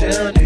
chilling.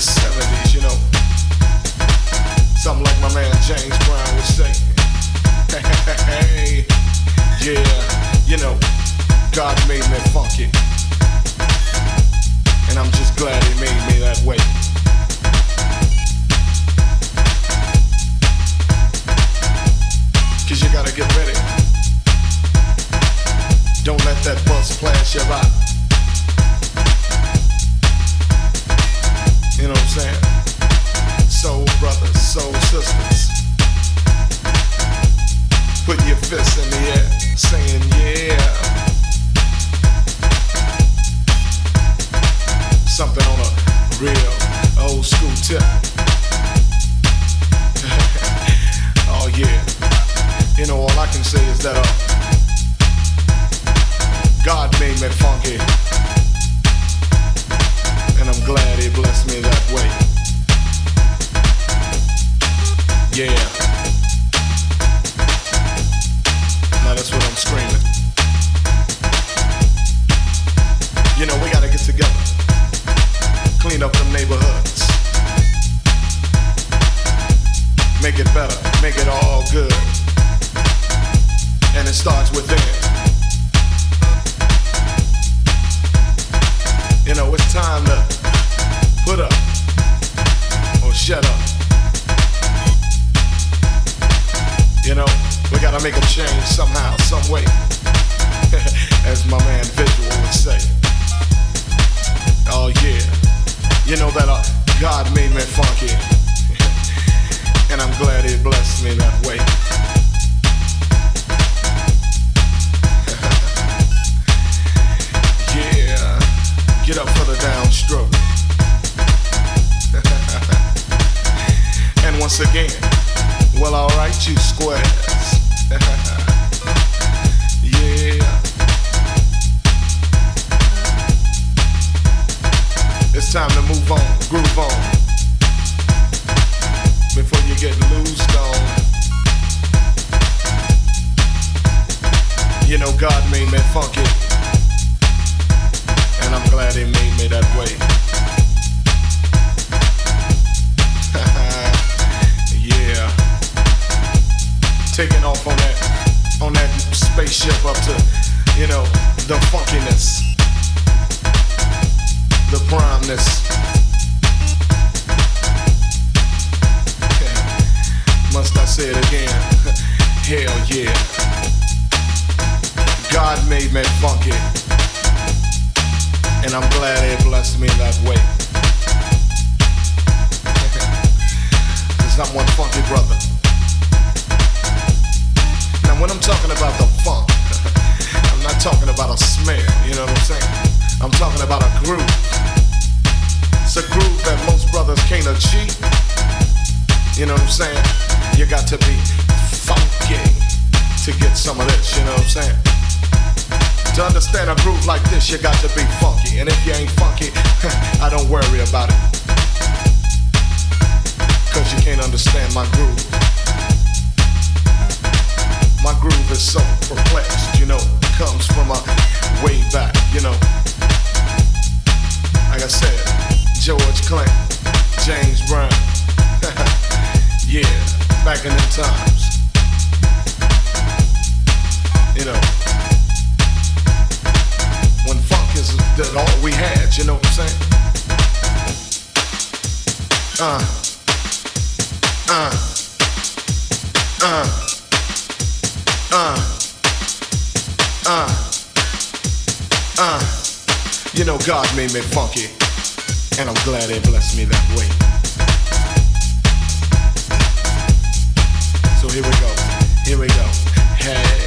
seven. you know. When funk is that all we had, you know what I'm saying? Uh, uh, uh, uh, uh, uh. You know, God made me funky, and I'm glad He blessed me that way. So here we go, here we go. Hey.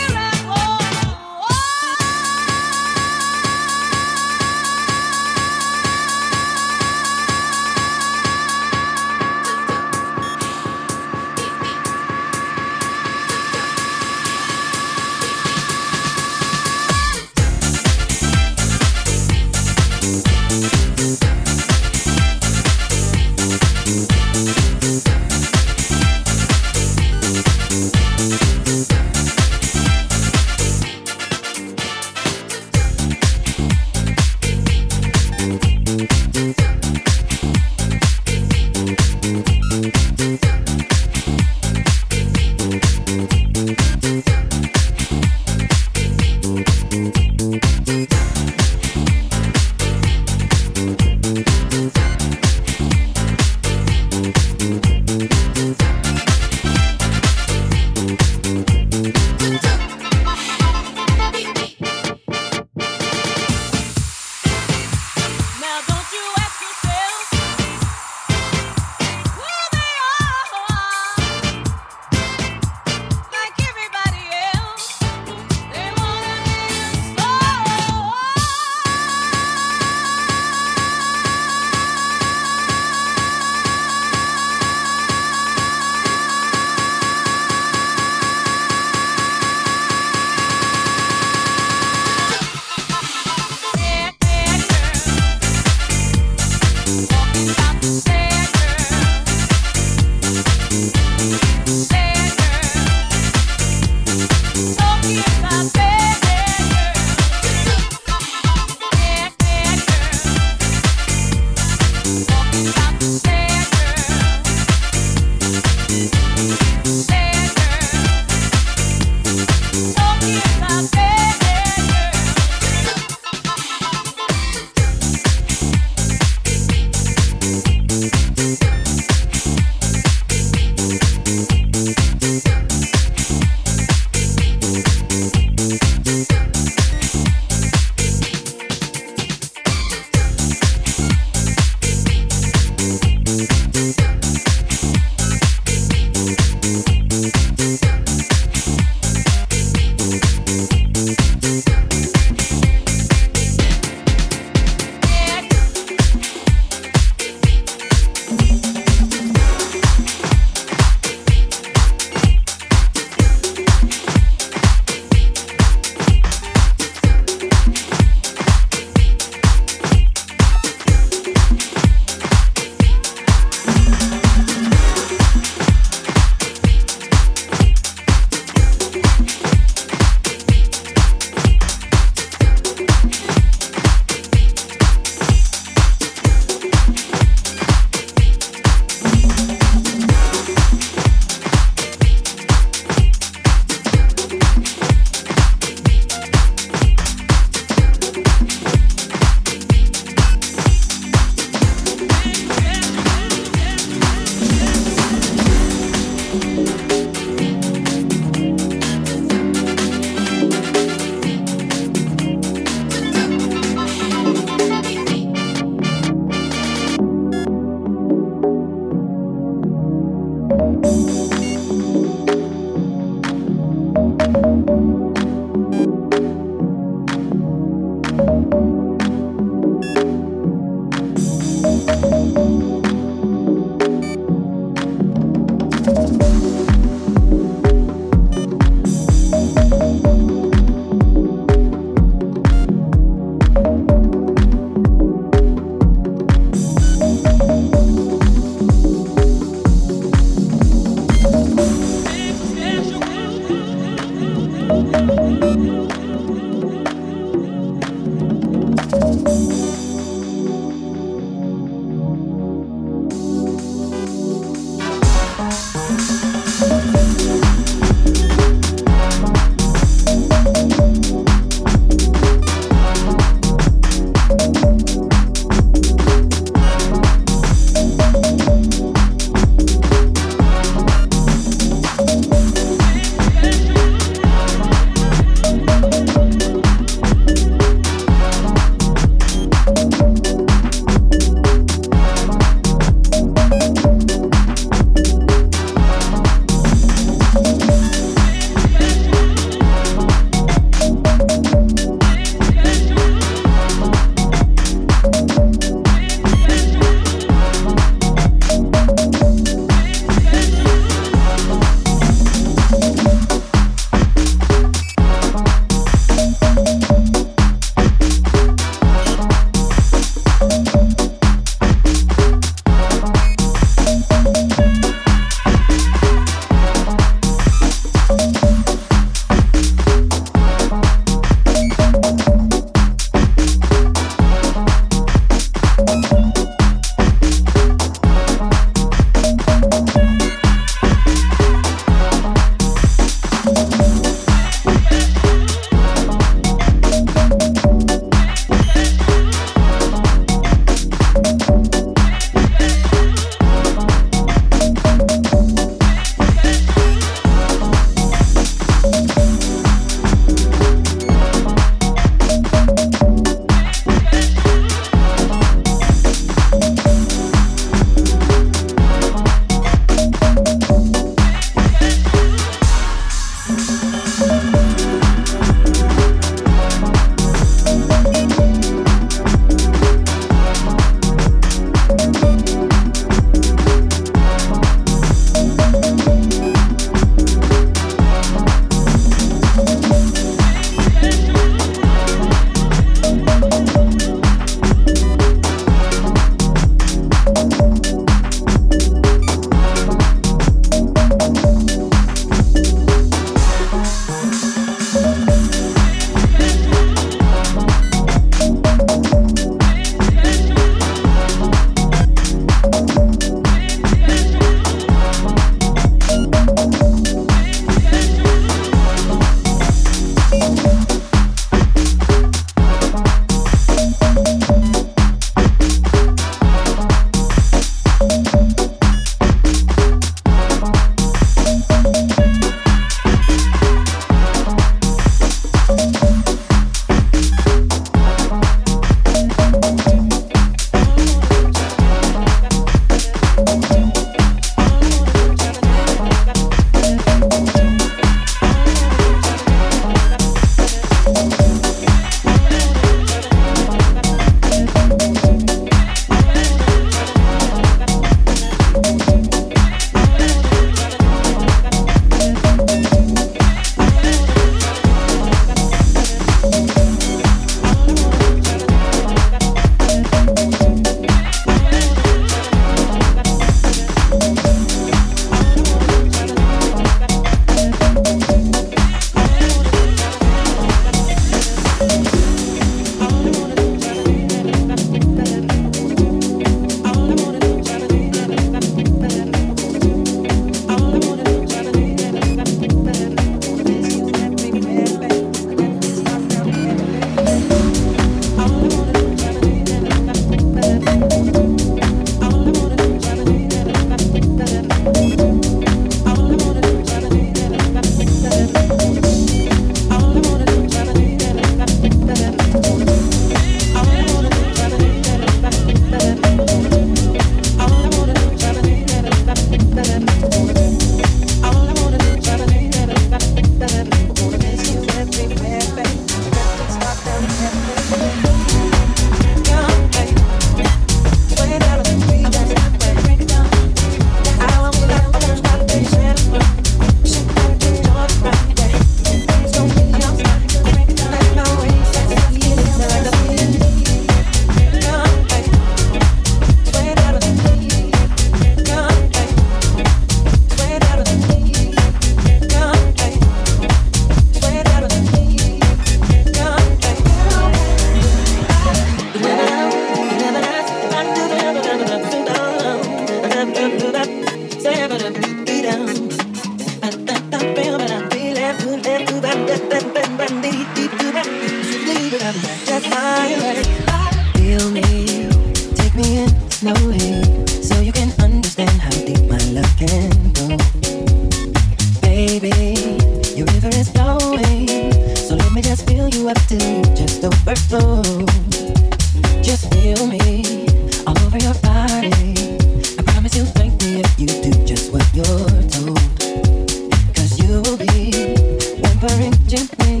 gently.